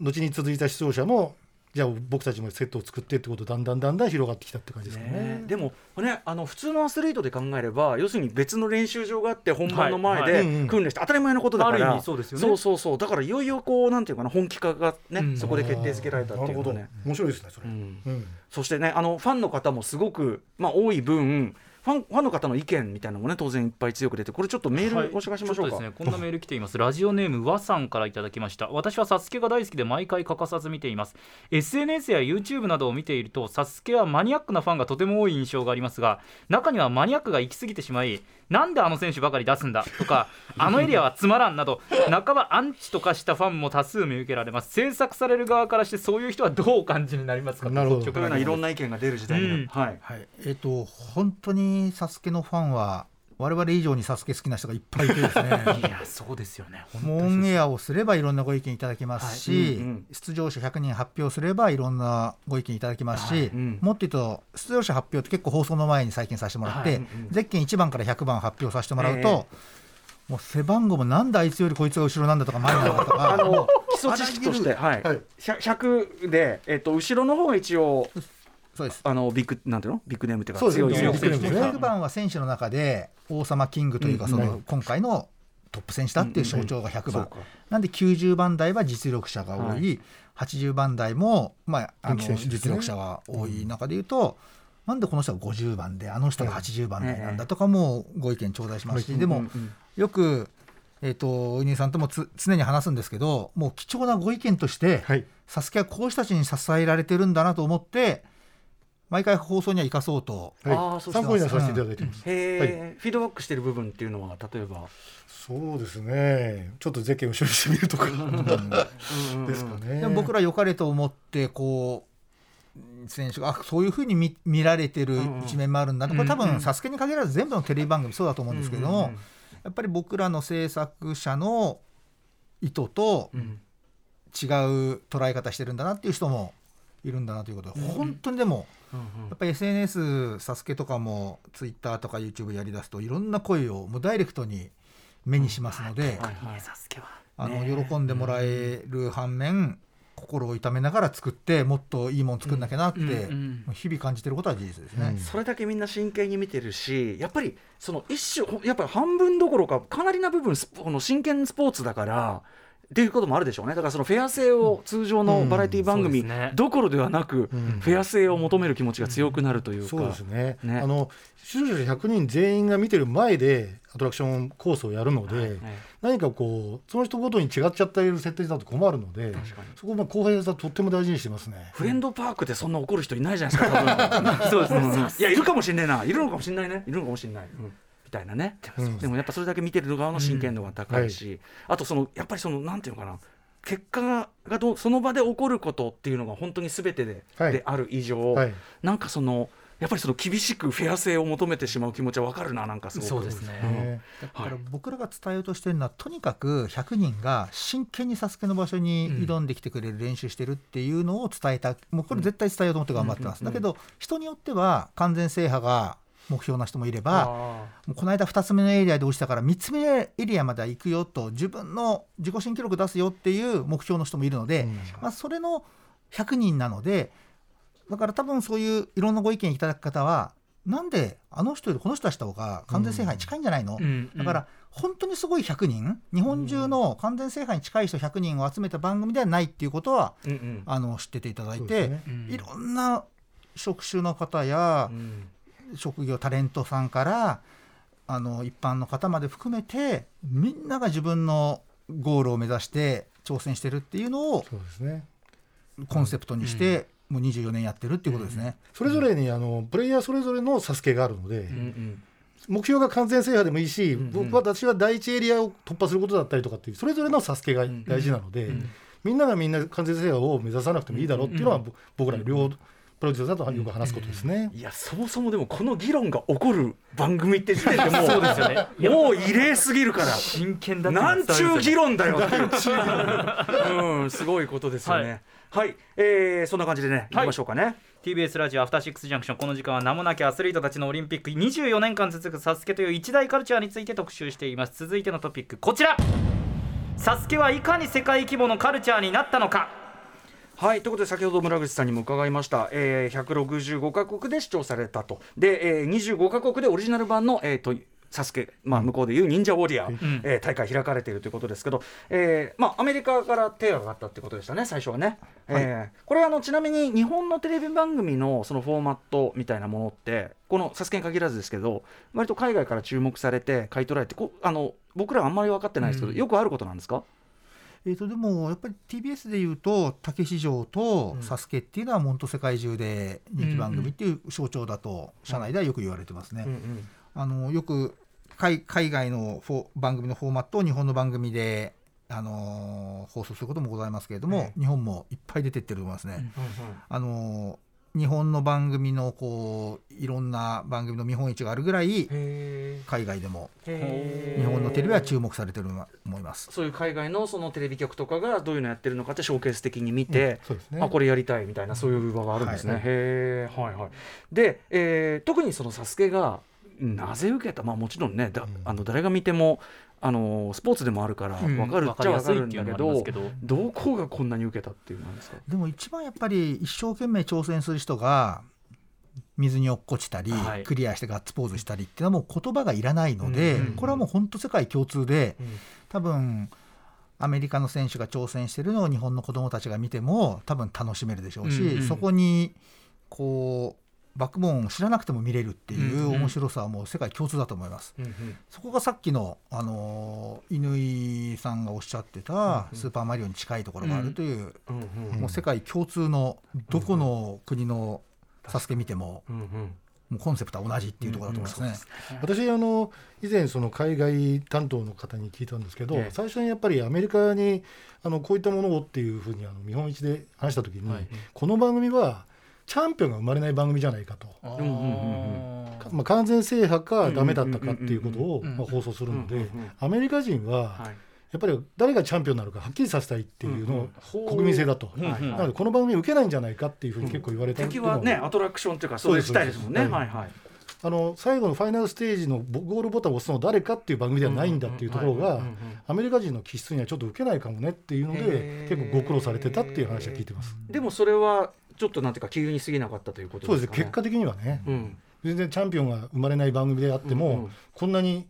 後に続いた出場者もじゃあ僕たちもセットを作ってってことだんだんだんだん広がってきたって感じですかね。ね。でもねあの普通のアスリートで考えれば要するに別の練習場があって本番の前で訓練して当たり前のことだから、ある意味そうですよね。そうそうそう。だからいよいよこうなんていうかな本気化がね、うん。そこで決定づけられたっていうのね。面白いですねそれ。うん。うん。そしてねあのファンの方もすごく、まあ、多い分ファンファンの方の意見みたいなのもね当然いっぱい強く出てこれちょっとメールご紹介しましょうか、ちょっとですねこんなメール来ています。ラジオネーム和さんからいただきました。私はサスケが大好きで毎回欠かさず見ています。SNS や YouTube などを見ているとサスケはマニアックなファンがとても多い印象がありますが中にはマニアックが行き過ぎてしまいなんであの選手ばかり出すんだとか あのエリアはつまらんなど半ばアンチとかしたファンも多数見受けられます。制作される側からしてそういう人はどうお感じになりますか？なるほど。というようないろんな意見が出る時代に、うん。はい。はい、えっ、と本当にサスケのファンは我々以上にサスケ好きな人がいっぱいいてですね。いやそうですよね。もうオンエアをすればいろんなご意見いただけますし、はい。うんうん。出場者100人発表すればいろんなご意見いただけますし、はい。うん。もっと言うと出場者発表って結構放送の前に最近させてもらって、はい。うんうん。ゼッケン1番から100番発表させてもらうと、もう背番号もなんであいつよりこいつが後ろなんだとか前なんだとか。あの基礎知識として、はい。はい。ひゃ100で、えっと、後ろの方が一応そうです。あのビッグなんていうの？ビッグネームっていうかそうです。ね強い強いビッグネーム。ですね6番は選手の中で王様キングというかそうん。の今回のトップ選手だっていう象徴が100番。なんで90番台は実力者が多はい。80番台もまああの実力者が多い中でいうとなんでこの人が50番であの人が80番台なんだとかもご意見頂戴しますしでもよくえー、とウニーさんともつ常に話すんですけどもう貴重なご意見として、はい。サスケはこういう人たちに支えられてるんだなと思って毎回放送には生かそうと。はい、そう参考にはさせていただいてます、へえ、はい。フィードバックしてる部分っていうのは例えば？そうですね。ちょっとゼッケン後ろにしてみるとか。ですかね。でも僕ら良かれと思ってこう選手があそういうふうに見見られてる一面もあるんだな。これ多うん。うん分「サスケに限らず全部のテレビ番組そうだと思うんですけどもやっぱり僕らの制作者の意図とうん。違う捉え方してるんだなっていう人もいるんだなということで本当にでもやっぱり SNS サスケとかも Twitter とか YouTube やりだすといろんな声をもうダイレクトに目にしますのであのね。喜んでもらえる反面心を痛めながら作ってもっといいもの作んなきゃなってうんうん日々感じてることは事実ですね。うん。それだけみんな真剣に見てるしやっぱりその一種ほやっぱり半分どころかかなりな部分スの真剣スポーツだからっていうこともあるでしょうね。だからそのフェア性を通常のバラエティ番組どころではなく、うん。フェア性を求める気持ちが強くなるというか、そうですね。ね。あの出場者100人全員が見てる前でアトラクションコースをやるので、ね何かこうその人ごとに違っちゃっている設定だと困るのでそこをまあ後輩さんとっても大事にしてますね。フレンドパークでそんな怒る人いないじゃないですか そうですね。いやいるかもしんないな。いるのかもしんないね。いるのかもしんない、うんみたいなね、うん。でもやっぱそれだけ見てる側の真剣度が高いし、あとそのやっぱりそのなんていうのかな。結果ががどうその場で起こることっていうのが本当に全てで,、はい。である以上、はい。なんかそのやっぱりその厳しくフェア性を求めてしまう気持ちはわかるななんかすごく。そうですね。ねだから僕らが伝えようとしてるのはとにかく100人が真剣に「サスケの場所に挑んできてくれる練習してるっていうのを伝えたもうこれ絶対伝えようと思って頑張ってます、だけど人によっては完全制覇が目標な人もいればあもうこの間2つ目のエリアで落ちたから3つ目のエリアまでは行くよと自分の自己新記録出すよっていう目標の人もいるので、うん。まあ、それの100人なのでだから多分そういういろんなご意見いただく方はなんであの人よりこの人たちした方が完全制覇に近いんじゃないの、うん。だから本当にすごい100人日本中の完全制覇に近い人100人を集めた番組ではないっていうことはーうんうん。あの知ってていただいて、ね。うん。いろんな職種の方やうん職業タレントさんからあの一般の方まで含めてみんなが自分のゴールを目指して挑戦してるっていうのをそうですね。コンセプトにして、もう24年やってるっていうことですね。それぞれにあのプレイヤーそれぞれのサスケがあるので、うんうん。目標が完全制覇でもいいし、んうん。僕私は第一エリアを突破することだったりとかっていうそれぞれのサスケが大事なので、みんながみんな完全制覇を目指さなくてもいいだろうっていうのは、ぼ僕ら両プロデューサーとよく話すことですね。いやそもそもでもこの議論が起こる番組って時点でもう そうですよね。もう異例すぎるから。真剣だなんちゅう議論だよっていう。うんすごいことですよね。はい、えーそんな感じでねい。きましょうかね、TBS ラジオアフターシックスジャンクションこの時間は名もなきアスリートたちのオリンピック24年間続くサスケという一大カルチャーについて特集しています。続いてのトピックこちら。サスケはいかに世界規模のカルチャーになったのかはいということで先ほど村口さんにも伺いました、えー、165カ国で視聴されたと。で、えー、25カ国でオリジナル版の、えー、とサスケ、まあ、向こうでいう忍者ウォリアー、ん。えー大会開かれているということですけど、えーまあ、アメリカから手が上がったってことでしたね最初はね、えーこれはあのちなみに日本のテレビ番組のそのフォーマットみたいなものってこの「サスケに限らずですけど割と海外から注目されて買い取られてこあの僕らあんまり分かってないですけど、よくあることなんですか？えー、とでもやっぱり TBS でいうと「たけし城」と「サスケっていうのは本当世界中で人気番組っていう象徴だと社内ではよく言われてますね。あのよく海海外のフォ番組のフォーマットを日本の番組で、あのー放送することもございますけれども、日本もいっぱい出てってると思いますね。あのー日本の番組のこういろんな番組の見本市があるぐらい海外でも日本のテレビは注目されてると思います。そういう海外のそのテレビ局とかがどういうのやってるのかってショーケース的に見て、そうですねあこれやりたいみたいなそういう場があるんですね。はいへえはいはい。で、えー特にそのサスケがなぜ受けた？まあもちろんねだあの誰が見てもあのスポーツでもあるからうん。分かるっちゃ分かるんだけどどどこがこんなに受けたっていうのなんですか？でも一番やっぱり一生懸命挑戦する人が水に落っこちたり、はい。クリアしてガッツポーズしたりっていうのはもう言葉がいらないので、うん。うんこれはもう本当世界共通で、多分アメリカの選手が挑戦してるのを日本の子どもたちが見ても多分楽しめるでしょうし、うん。うん。そこにこうバックボーンを知らなくても見れるっていううんうん。面白さはもう世界共通だと思います。うんうん。そこがさっきの、あのー乾さんがおっしゃってたスーパーマリオに近いところがあるという、うんうん。もう世界共通のどこの国のサスケ見てもうんうん。もうコンセプトは同じっていうところだと思いますね。私あの以前その海外担当の方に聞いたんですけど、ええ。最初にやっぱりアメリカにあのこういったものをっていうふうにあの見本市で話した時に、はい。この番組はチャンピオンが生まれない番組じゃないかと、まあ、完全制覇かダメだったかっていうことをまあ放送するのでアメリカ人ははい。やっぱり誰がチャンピオンになるかはっきりさせたいっていうのうんを国民性だと、なのでこの番組受けないんじゃないかっていうふうに結構言われた敵はねアトラクションっていうかそれ自体ですもんね。そうです。はいはい。あの最後のファイナルステージのボゴールボタンを押すのは誰かっていう番組ではないんだっていうところがアメリカ人の気質にはちょっと受けないかもねっていうのへでー。結構ご苦労されてたっていう話は聞いてます。でもそれはちょっとなんていうか気に過ぎなかったということそうでかね。です結果的にはね。うん。全然チャンピオンが生まれない番組であっても、うんうん。こんなに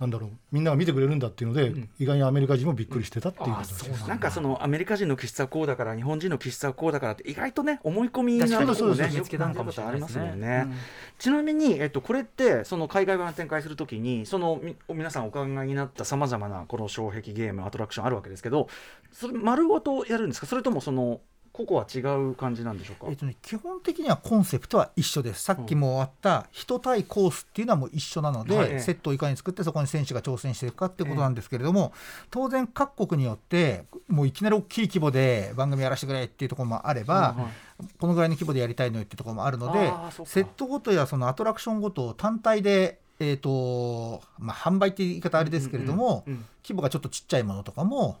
なんだろうみんなが見てくれるんだっていうので、うん。意外にアメリカ人もびっくりしてたっていうあ形です。そうなんかそのアメリカ人の気質はこうだから日本人の気質はこうだからって意外とね思い込みな確かにところねそうですよく感じることありますもんね。うん。ちなみに、えっと、これってその海外版展開するときにそのみ皆さんお考えになったさまざまなこの障壁ゲームアトラクションあるわけですけどそれ丸ごとやるんですか？それともその個々は違う感じなんでしょうか、えっとね、基本的にはコンセプトは一緒です。さっきもあった人対コースっていうのはもう一緒なので、はい。セットをいかに作ってそこに選手が挑戦していくかってことなんですけれども、当然各国によってもういきなり大きい規模で番組やらせてくれっていうところもあれば、このぐらいの規模でやりたいのよっていうところもあるのでセットごとやそのアトラクションごとを単体で、えーとまあ、販売っていう言い方あれですけれども、規模がちょっとちっちゃいものとかも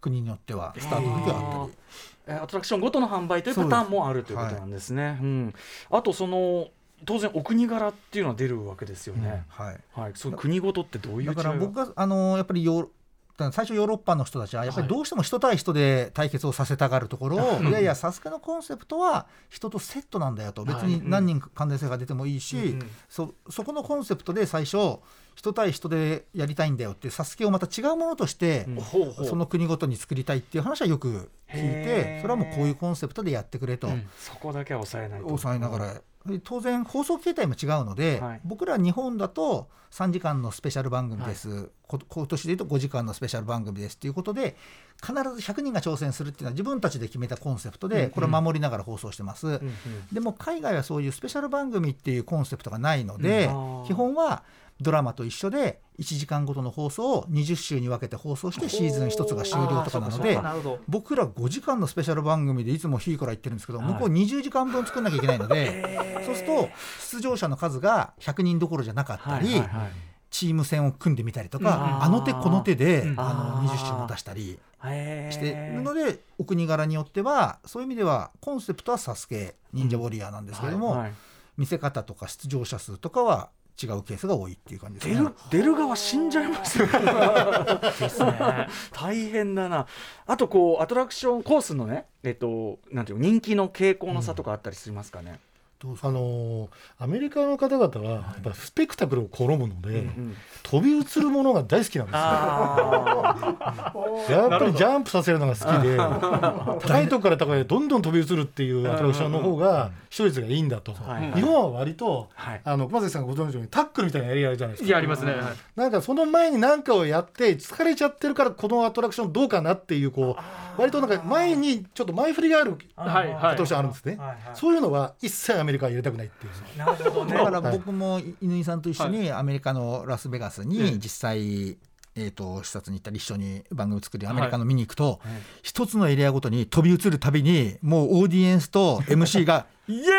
国によってはスタートの時はあったり。えーアトラクションごとの販売というパターンもあるということなんですね。うん、あとその当然お国柄っていうのは出るわけですよね。はい。はい、その国ごとってどういうだから僕があのやっぱりヨ最初ヨーロッパの人たちはやっぱりどうしても人対人で対決をさせたがるところを、い、やいやサスケのコンセプトは人とセットなんだよと。別に何人か関連性が出てもいいし、うんそそこのコンセプトで最初人対人でやりたいんだよってサスケをまた違うものとして、うん。その国ごとに作りたいっていう話はよく聞いてそれはもうこういうコンセプトでやってくれと。うん。そこだけは抑えないと。抑えながら、で当然放送形態も違うので、はい。僕ら日本だと3時間のスペシャル番組です、こ今年でいうと5時間のスペシャル番組ですっていうことで必ず100人が挑戦するっていうのは自分たちで決めたコンセプトでこれを守りながら放送してます、うんうん。でも海外はそういうスペシャル番組っていうコンセプトがないので、うん。基本はドラマと一緒で1時間ごとの放送を20週に分けて放送してシーズン1つが終了とかなので僕ら5時間のスペシャル番組でいつも日から言ってるんですけど、はい。向こう20時間分作んなきゃいけないので、そうすると出場者の数が100人どころじゃなかったり、チーム戦を組んでみたりとか、うん。あの手この手で、うん。あのあー。20週も出したりしてるのでお国柄によってはそういう意味ではコンセプトは「サスケ忍者ウォリアー」なんですけれども、見せ方とか出場者数とかは違うケースが多いっていう感じですね。出る。出る側死んじゃいますね。大変だな。あとこうアトラクションコースのねえっとなんていうの人気の傾向の差とかあったりしますかね、あのーアメリカの方々はやっぱスペクタクルを好むので、うん飛び移るものが大好きなんですよ。あ やっぱりジャンプさせるのが好きで高いとこから高いへどんどん飛び移るっていうアトラクションの方が視聴率がいいんだと、はい日本は割と、はい。あの熊崎さんがご存知のようにタックルみたいなやり合いじゃないですか。いやありますね、はい。なんかその前に何かをやって疲れちゃってるからこのアトラクションどうかなっていうこう割となんか前にちょっと前振りがあるはいアトラクションあるんですね、はいはい。そういうのは一切アメリカは入れたくないっていう。なるほどね。だからはい。僕も乾さんと一緒にアメリカのラスベガスえに実際、えー、と視察に行ったり一緒に番組作りアメリカの見に行くと、一つのエリアごとに飛び移るたびにもうオーディエンスと MC が「イエーイイエー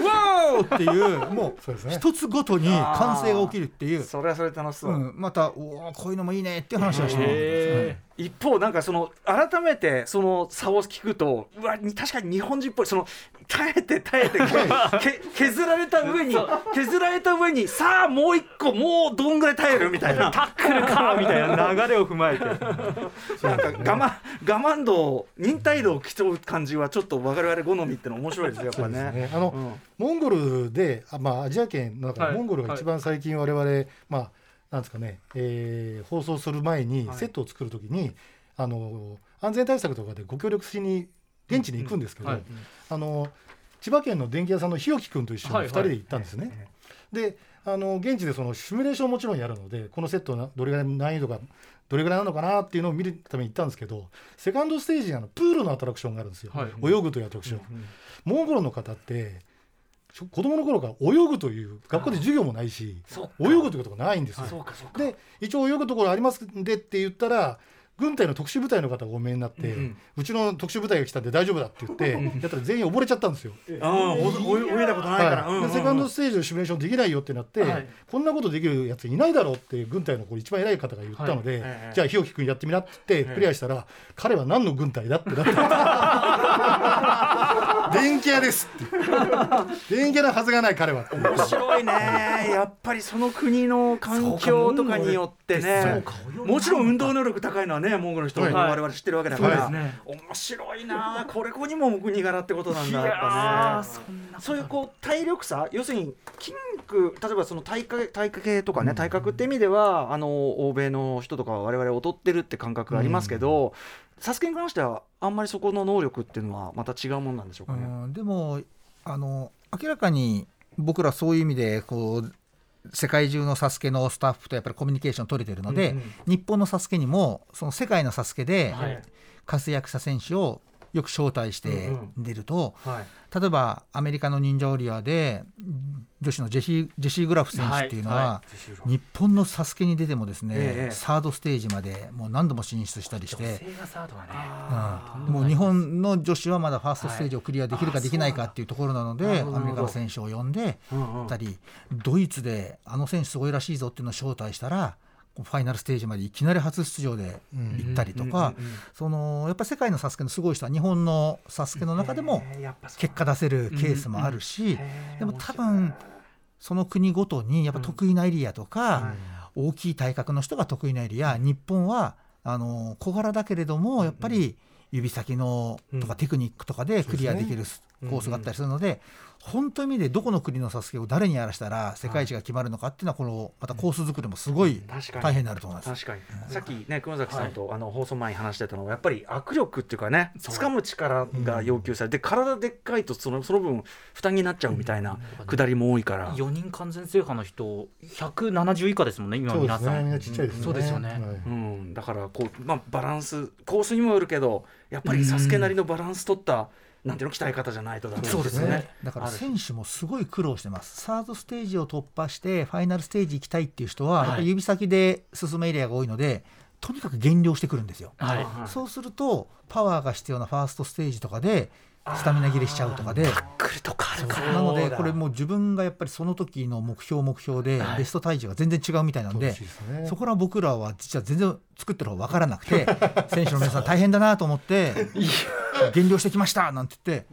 イワー!」っていうもう一つごとに歓声が起きるっていう、それはそれで楽しそう、うん、また「おーこういうのもいいね」っていう話はしてるんへです、一方なんかその改めてその差を聞くとうわに確かに日本人っぽいその耐えて耐えて け削られた上に削られた上にさあもう一個もうどんぐらい耐えるみたいな。タックルかみたいな。流れを踏まえて。なんか我慢我慢度忍耐度を競う感じはちょっと我々好みっての面白いですよやっぱそうですね。ねあの、うん。モンゴルで、あまあ、アジア圏の中はい。でモンゴルが一番最近我々、まあなんですかね、えー放送する前にはい。セットを作るときに、あの安全対策とかでご協力しに現地に行くんですけど、はい。あの千葉県の電気屋さんの日置君と一緒に2はいはい。人で行ったんですね。であの現地でそのシミュレーションをもちろんやるのでこのセットなどれぐらい難易度がどれぐらいなのかなっていうのを見るために行ったんですけどセカンドステージにあのプールのアトラクションがあるんですよ、はい。泳ぐというアトラクション、モンゴルの方って子供の頃から泳ぐという学校で授業もないし泳ぐということがないんですよ。で一応泳ぐところありますんでって言ったら軍隊の特殊部隊の方がお見えになって、ううんちの特殊部隊が来たんで大丈夫だって言ってやったら全員溺れちゃったんですよ。ああ泳いだことないから、はいうんうんうんでセカンドステージのシミュレーションできないよってなって、はいこんなことできるやついないだろうって軍隊のこれ一番偉い方が言ったので、ええじゃあ日置君やってみなって言ってクリアしたら、彼は何の軍隊だってなって電気屋です電気屋なはずがない彼は。面白いね。やっぱりその国の環境とかによってね。もちろん運動能力高いのはねモンゴルの人もはい。我々知ってるわけだから、面白いな。これこにもお国柄ってことなんだいやっぱそういうこう体力差。要するに筋肉例えばその体格体格系とかね体格って意味ではあの欧米の人とかは我々劣ってるって感覚がありますけど、サスケに関してはあんまりそこの能力っていうのはまた違うもんなんでしょうかね。うんでもあの明らかに僕らそういう意味でこう世界中のサスケのスタッフとやっぱりコミュニケーション取れてるので、うんうん。日本のサスケにもその世界のサスケではい。活躍した選手をよく招待して出ると、はい。例えばアメリカの忍者オリアで女子のジェシージェシー・グラフ選手っていうのは、はい。は日本のサスケに出てもですね、ええサードステージまでもう何度も進出したりして。もう日本の女子はまだファーストステージをクリアできるかできないかっていうところなので、アメリカの選手を呼んでうんうん。たり、ドイツであの選手すごいらしいぞっていうのを招待したらファイナルステージまでいきなり初出場で行ったりとか、そのやっぱり世界のサスケのすごい人は日本のサスケの中でも結果出せるケースもあるし、でも多分その国ごとにやっぱ得意なエリアとか、大きい体格の人が得意なエリア、日本はあの小柄だけれどもやっぱり指先のとかテクニックとかでクリアできるコースがあったりするので、本当の意味でどこの国のサスケを誰にやらしたら世界一が決まるのかっていうのはこのまたコース作りもすごい確かに。大変になると思います。確かに、さっきね熊崎さんと、あの放送前に話してたのはやっぱり握力っていうかね掴む力が要求されて、体でっかいとそのその分負担になっちゃうみたいな下りも多いから、4人完全制覇の人170以下ですもんね今皆さん。すね。みんなちっちゃいですね、そうですよね。はい。うん、だからこう、まあ、バランスコースにもよるけどやっぱりサスケなりのバランス取った、なんていうの鍛え方じゃないとダメなんそうですね。だから選手もすごい苦労してます、サードステージを突破して、ファイナルステージ行きたいっていう人は、やっ指先で進むエリアが多いので、とにかく減量してくるんですよ。はい。そうすると、パワーが必要なファーストステージとかで、スタミナ切れしちゃうとかで、来るとかあるから。なので、これもう自分がやっぱりその時の目標、目標で、ベスト体重が全然違うみたいなんでそう、ですね。そこら僕らは実は全然作ってる方分からなくて 選手の皆さん大変だなと思って減量してきましたなんて言って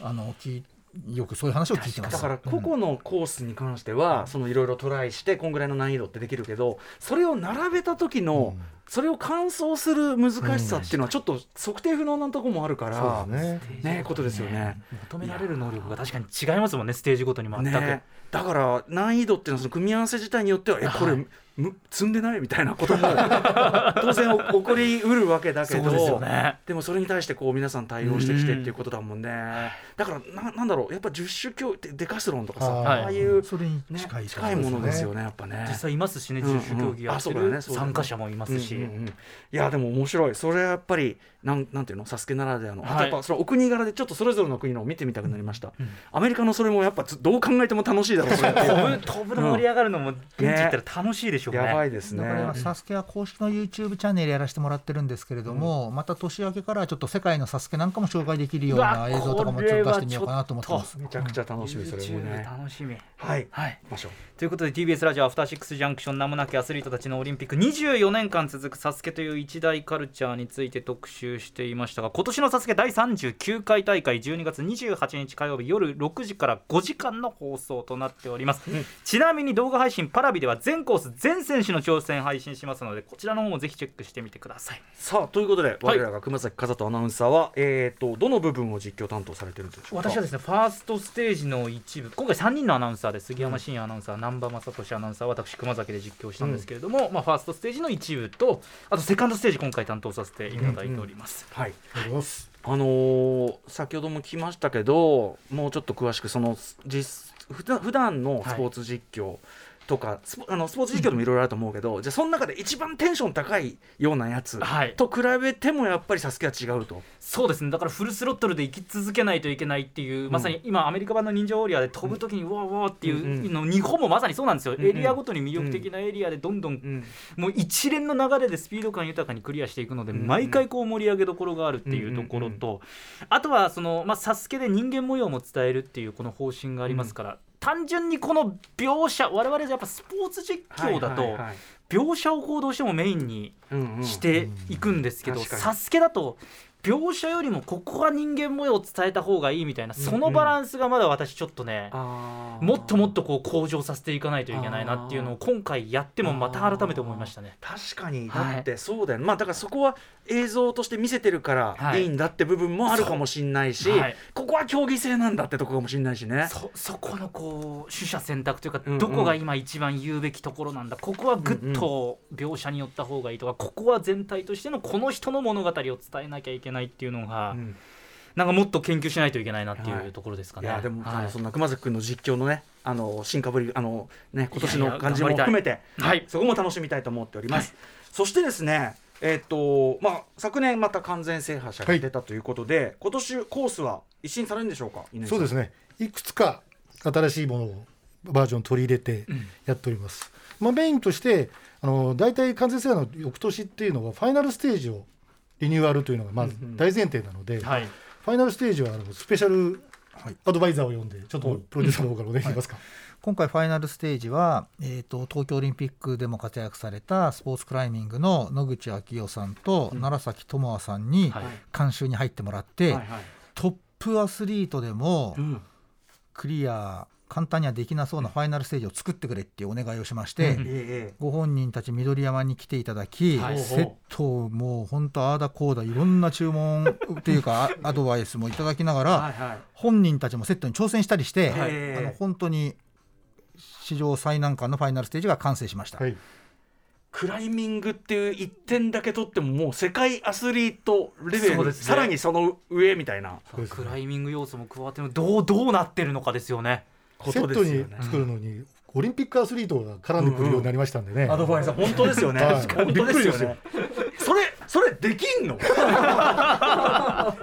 あの聞いよくそういう話を聞いてます。だから個々のコースに関しては、そのいろいろトライしてこんぐらいの難易度ってできるけどそれを並べた時の、それを完走する難しさっていうのはちょっと測定不能なところもあるから、ね。ねことですよね。求められる能力が確かに違いますもんねステージごとに全く、ね、だから難易度っていうのはその組み合わせ自体によってはえこれ、む積んでないみたいなことも当然お起こりうるわけだけどそうですよね。でもそれに対してこう皆さん対応してきてっていうことだもんね。だからななんだろうやっぱ十種競技デカスロンとかさはい。ああいう、それにね、近い近いものですよねやっぱね。実際いますしねうん十種競技やってる参加者もいますし、うんうんうん。いやでも面白い。それはやっぱりなんなんていうの？サスケならではの、あとはいやっぱそのお国柄でちょっとそれぞれの国のを見てみたくなりました、アメリカのそれもやっぱずどう考えても楽しいだろう飛ぶの盛り上がるのも現地行ったら楽しいでしょうね。やばいですね。だから今、サスケは公式の YouTube チャンネルやらせてもらってるんですけれども、また年明けからちょっと世界のサスケなんかも紹介できるような映像とかもちょっと出してみようかなと思ってます。めちゃくちゃ楽しみそれもね楽しみ。はい。はい。ということで TBS ラジオアフターシックスジャンクション名もなきアスリートたちのオリンピック。24年間続続くサスケという一大カルチャーについて特集していましたが今年のサスケ第39回大会12月28日火曜日夜6時から5時間の放送となっております、ちなみに動画配信パラビでは全コース全選手の挑戦配信しますのでこちらの方もぜひチェックしてみてください。さあということで我らが熊崎和人アナウンサーは、えー、とどの部分を実況担当されてるんでしょうか？私はですねファーストステージの一部。今回3人のアナウンサーで杉山真也アナウンサー、南波雅俊アナウンサー私熊崎で実況したんですけれども、まあ、ファーストステージの一部とあとセカンドステージ今回担当させていただいております、はい。ありがとうござい。ますあのー先ほども聞きましたけどもうちょっと詳しくその実普段普段のスポーツ実況とか、スポあのスポーツ実況でもいろいろあると思うけど、じゃあその中で一番テンション高いようなやつはい。と比べてもやっぱりサスケは違うと。そうですね。だからフルスロットルで生き続けないといけないっていう、まさに今アメリカ版の忍者ウォリアーで飛ぶ時にうわうわっていうの、日本もまさにそうなんですよ、んうんエリアごとに魅力的なエリアでどんどん、うんもう一連の流れでスピード感豊かにクリアしていくので、んうん。毎回こう盛り上げどころがあるっていうところと、あとはその、まあ、サスケで人間模様も伝えるっていうこの方針がありますから、単純にこの描写我々やっぱスポーツ実況だと描写をこうどうしてもメインにしていくんですけど、うん。確かに。サスケだと描写よりもここは人間模様を伝えた方がいいみたいなそのバランスがまだ私ちょっとね、あー。もっともっとこう向上させていかないといけないなっていうのを今回やってもまた改めて思いましたね。確かに。はい。だってそうだよね、まあだからそこは映像として見せてるからはい。いいんだって部分もあるかもしれないし、そう。はい。ここは競技性なんだってとこかもしれないしね。そそこのこう取捨選択というか、うんうん。どこが今一番言うべきところなんだ。ここはぐっと描写によった方がいいとか、ここは全体としてのこの人の物語を伝えなきゃいけないっていうのが、うん。なんかもっと研究しないといけないなっていはい。うところですかね。いやでも、あはい。のそんな熊崎君の実況のねあの進化ぶりあのね今年の感じも含めてはい。そこも楽しみたいと思っております。そしてですねえっ、とまあ昨年また完全制覇者が出たということで、今年コースは一新されるんでしょうか？そうですね。いくつか新しいものをバージョン取り入れてやっております、まあ、メインとしてあの大体完全制覇の翌年っていうのはファイナルステージをリニューアルというのがまず大前提なので、はい。ファイナルステージはあのスペシャルアドバイザーを呼んでちょっとプロデューサーの方からお願いしますか、今回ファイナルステージは、えー、と東京オリンピックでも活躍されたスポーツクライミングの野口昭代さんと楢崎智亜さんにはい。監修に入ってもらって、トップアスリートでもうん。クリア簡単にはできなそうなファイナルステージを作ってくれっていうお願いをしまして、うんええご本人たち緑山に来ていただき、はい。セットをもう本当ああだこうだいろんな注文っていうかあ アドバイスもいただきながら、はいはい。本人たちもセットに挑戦したりして、はい。あの本当に史上最難関のファイナルステージが完成しました。はい。クライミングっていう一点だけ取ってももう世界アスリートレベル、ね。さらにその上みたいな。クライミング要素も加わってるどうどうなってるのかですよね。こセットに。作るのにオリンピックアスリートが絡んでくるようになりましたんでね、アドバイザー本当ですよね。はい本当ですよね。それそれできんの？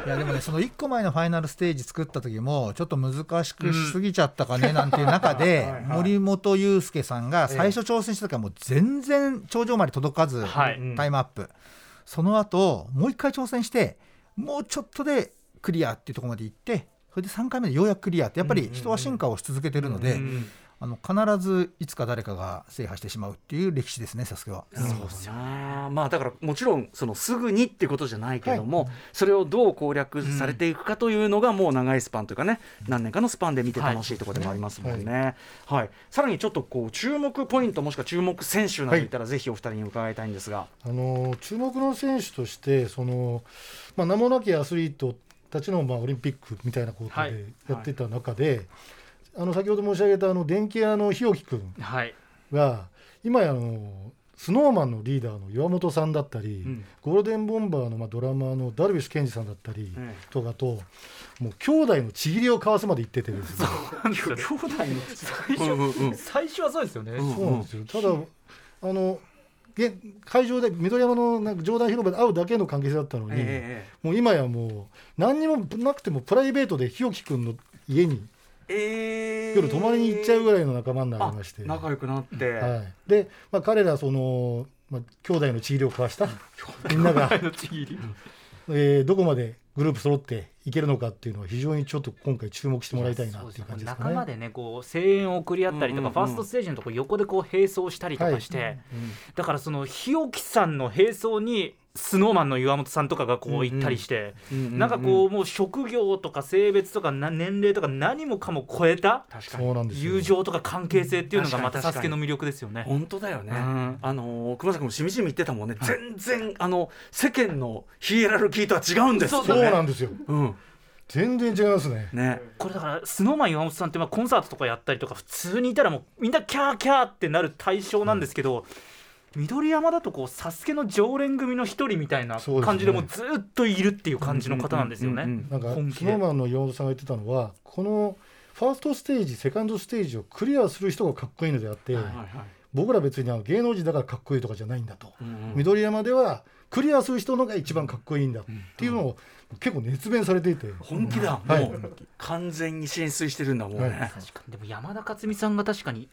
いやでもねその1個前のファイナルステージ作った時もちょっと難しくしすぎちゃったかねなんていう中ではいはい森本裕介さんが最初挑戦した時はもう全然頂上まで届かずはいうんタイムアップその後もう一回挑戦してもうちょっとでクリアっていうところまで行ってそれで3回目でようやくクリアってやっぱり人は進化をし続けてるのでうんあの必ずいつか誰かが制覇してしまうっていう歴史ですねサスケは。そうですよね。まあだからもちろんそのすぐにっていうことじゃないけども、それをどう攻略されていくかというのがもう長いスパンというかね、何年かのスパンで見て楽しいところでもありますもんね。はい。さらにちょっとこう注目ポイントもしくは注目選手などいたらぜひお二人に伺いたいんですが。あの注目の選手としてその、まあ、名もなきアスリートたちの、まあ、オリンピックみたいなことはい。でやってた中で、あの先ほど申し上げたあの電気屋の日置君はい。が今やあのスノーマンのリーダーの岩本さんだったり、うん。ゴールデンボンバーの、まあ、ドラマーのダルビッシュ健二さんだったりえとかと、もう兄弟のちぎりを交わすまで行っててですね。兄弟の最初、うんうんうん。最初はそうですよね。うんそうなんですよ。ただあのげ会場で緑山のなんか上段広場で会うだけの関係性だったのに、えもう今やもう何にもなくてもプライベートで日置君の家にええ。え夜泊まりに行っちゃうぐらいの仲間になりまして、あ仲良くなって、はい、で、まあ、彼らその、まあ、兄弟のちぎりを交わした。みんなが。えーどこまでグループ揃っていけるのかっていうのは非常にちょっと今回注目してもらいたいなっていう感じですかね。仲間でねこう声援を送り合ったりとか、うんうん。うんファーストステージのとこ横でこう並走したりとかして、だからその日置さんの並走にスノーマンの岩本さんとかがこう行ったりして、なんかこうもう職業とか性別とかな年齢とか何もかも超えた友情とか関係性っていうのがまたサスケの魅力ですよね。本当だよね、うん。あのー熊崎もしみじみ言ってたもんね、全然あの世間のヒエラルキーとは違うんです。よねそうなんですよ。うん全然違いますね。ね。これだからスノーマン岩本さんってまあコンサートとかやったりとか普通にいたらもうみんなキャーキャーってなる対象なんですけど、緑山だとこうサスケの常連組の一人みたいな感じでもうずっといるっていう感じの方なんですよね。うんうんうんなんかスノーマンの岩本さんが言ってたのはこのファーストステージセカンドステージをクリアする人がかっこいいのであって、はいはい僕ら別にあの芸能人だからかっこいいとかじゃないんだと、うんうん。緑山ではクリアする人のが一番かっこいいんだっていうのを結構熱弁されていて、本気だ、はい。もう完全に浸水してるんだもんね、はい。確かに。でも山田勝美さんが確かに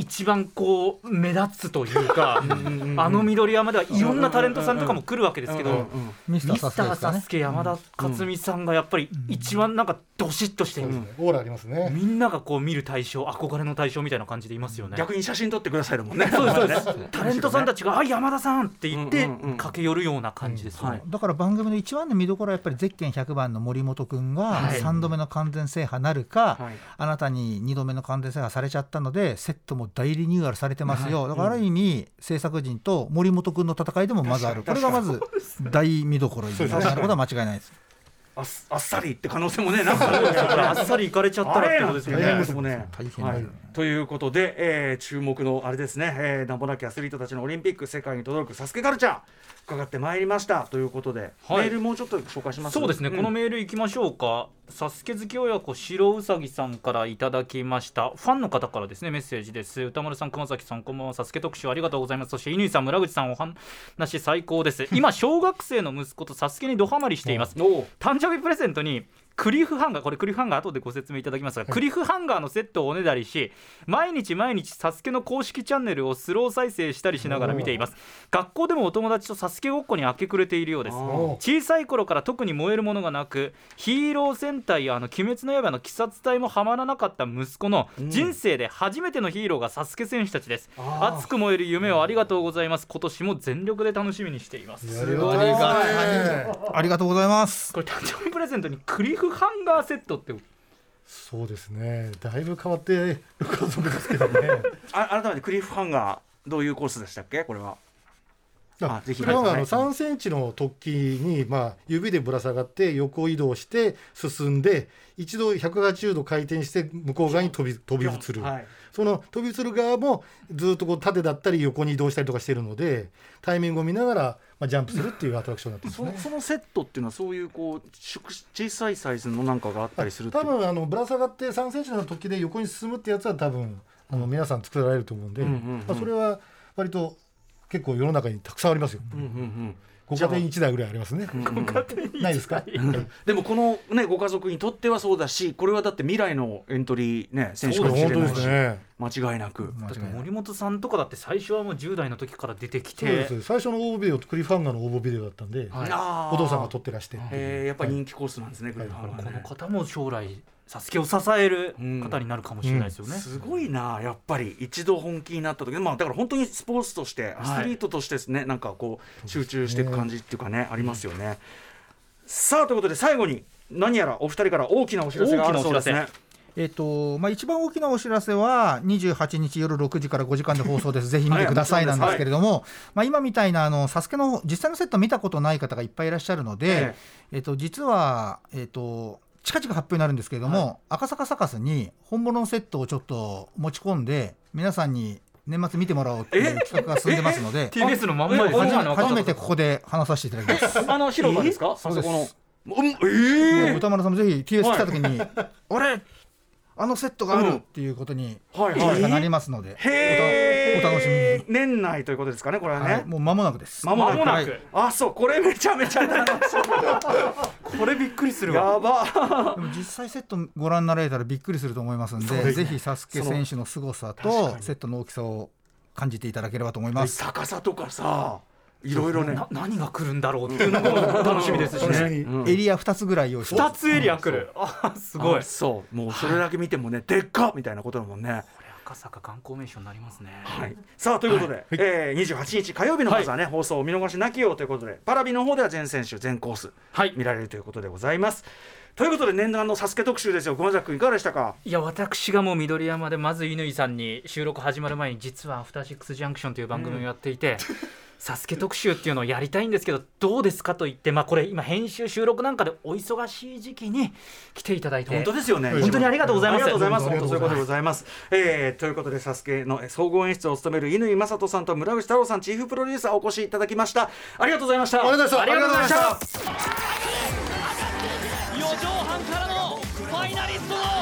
一番こう目立つというか あの緑山ではいろんなタレントさんとかも来るわけですけど、ミスターミスターサスケですかね。サスケ山田勝美さんがやっぱり一番なんかどしっとしてる、オーラありますね。みんながこう見る対象憧れの対象みたいな感じでいますよね。逆に写真撮ってくださいだもんね。そうですそうです。タレントさんたちが「あ山田さん!」って言って駆け寄るような感じですよね。はい。だから番組の一番の見どころはやっぱりゼッケン100番の森本君がはい。3度目の完全制覇なるか、はい。あなたに2度目の完全制覇されちゃったのでセットも大リニューアルされてますよ、だからある意味制作陣と森本君の戦いでもまずある。これがまず大見どころになる。ことは間違いないです。あっあっさりって可能性もねなんかあっさり行かれちゃったらってことですよあれなんねて。もね。大変ということで、えー注目のあれですね、えー、名もなきアスリートたちのオリンピック世界に轟くサスケカルチャー伺ってまいりましたということで、はいメールもうちょっと紹介します？そうですね、んこのメールいきましょうか。サスケ好き親子白うさぎさんからいただきました。ファンの方からですね、メッセージです。歌丸さん、熊崎さん、こんばんは。サスケ特集ありがとうございます。そして、乾さん、村口さん、お話最高です。今、小学生の息子とサスケにドハマりしています。誕生日プレゼントにクリフハンガーこれクリフハンガー後でご説明いただきますが、クリフハンガーのセットをおねだりし毎日毎日サスケの公式チャンネルをスロー再生したりしながら見ています。学校でもお友達とサスケごっこに明け暮れているようです。お小さい頃から特に燃えるものがなくヒーロー戦隊やあの鬼滅の刃の鬼殺隊もハマらなかった息子の人生で初めてのヒーローがサスケ選手たちです、熱く燃える夢をありがとうございます。今年も全力で楽しみにしています。ありがとうござい。ますありがとうございます。これ誕生日プレゼントにクリフハンガーセットって。そうですね。だいぶ変わってる家族ですけどね。あ改めてクリフハンガーどういうコースでしたっけ？これは。あぜひ。これはあのはい3センチの突起に、まあ、指でぶら下がって横移動して進んで一度180度回転して向こう側に飛び飛び移る、はい。その飛び移る側もずっとこう縦だったり横に移動したりとかしてるのでタイミングを見ながら、まあ、ジャンプするっていうアトラクションになってそますね。そのセットっていうのはそういうこう縮小さいサイズのなんかがあったりする多分あのぶら下がって3センチの突起で横に進むってやつは多分あの皆さん作られると思うんで、まあ、それは割と結構世の中にたくさんありますよ。うんうんうんご家庭に1台ぐらいありますね。ないですか？でもこのねご家族にとってはそうだしこれはだって未来のエントリーね選手かもしれないし、ですね。間違いなく。だって森本さんとかだって最初はもう10代の時から出てきそうでてす。最初の応募ビデオクリフハンガーの応募ビデオだったんで、はい。お父さんが撮ってらして。やっぱり人気コースなんですね、い。クリフハンガーね。この方も将来サスケを支える方になるかもしれないですよね。すごいなやっぱり。一度本気になった時。まあだから本当にスポーツとしてアスリートとしてですね、なんかこう集中していく感じっていうかねありますよね、さあということで最後に何やらお二人から大きなお知らせがあるそうですね。えっとまあ、一番大きなお知らせは28日夜6時から5時間で放送です、ぜひ見てくださいなんですけれども、まあ、今みたいなあのサスケの実際のセット見たことない方がいっぱいいらっしゃるので、えっと、実は、えっと、近々発表になるんですけれども、赤坂サカスに本物のセットをちょっと持ち込んで、皆さんに年末見てもらおうっていう企画が進んでますので、TBS のまんまでえ初め初めてここで話させていただきます。あの広場ですか？そうですあそこの。うんえ？えもう歌丸さんもぜひ TS 来た時に、俺あのセットがあるっていうことに、はいはい。りますので、へえお楽しみに。年内ということですかねこれはね、はい、もう間もなくです。間もなく。間もなくはい。あそう。これめちゃめちゃ楽しこれびっくりするみやわ。ば。でも実際セットご覧になられたらびっくりすると思いますんで、ぜひサスケ選手の凄さ確とセットの大きさを感じていただければと思います。高さとかさいろいろね。な何が来るんだろうっていうのも楽しみですしね。うん。エリア2つぐらい用意して。二つエリア来る。あすごい。あそう。もうそれだけ見てもね、でっかみたいなことだもんね。これ赤坂観光名所になりますね。はい、さあということで、えー、28日火曜日のまずはね、放送お見逃しなきようということでパラビの方では全選手全コースはい。見られるということでございます。ということで念願のサスケ特集ですよ。熊崎君いかがでしたか？いや私がもう緑山でまず乾さんに収録始まる前に実は「アフターシックスジャンクション」という番組をやっていて。サスケ特集っていうのをやりたいんですけどどうですかと言って、まあ、これ今編集収録なんかでお忙しい時期に来ていただいて。本当ですよね。本当にありがとうございます。ありがとうございます本当そういうことでございますえー、ということでサスケの総合演出を務める乾正人さんと村口太郎さんチーフプロデューサーお越しいただきましたありがとうございましたありがとうございました。ありがとうございました四畳半からのファイナリスト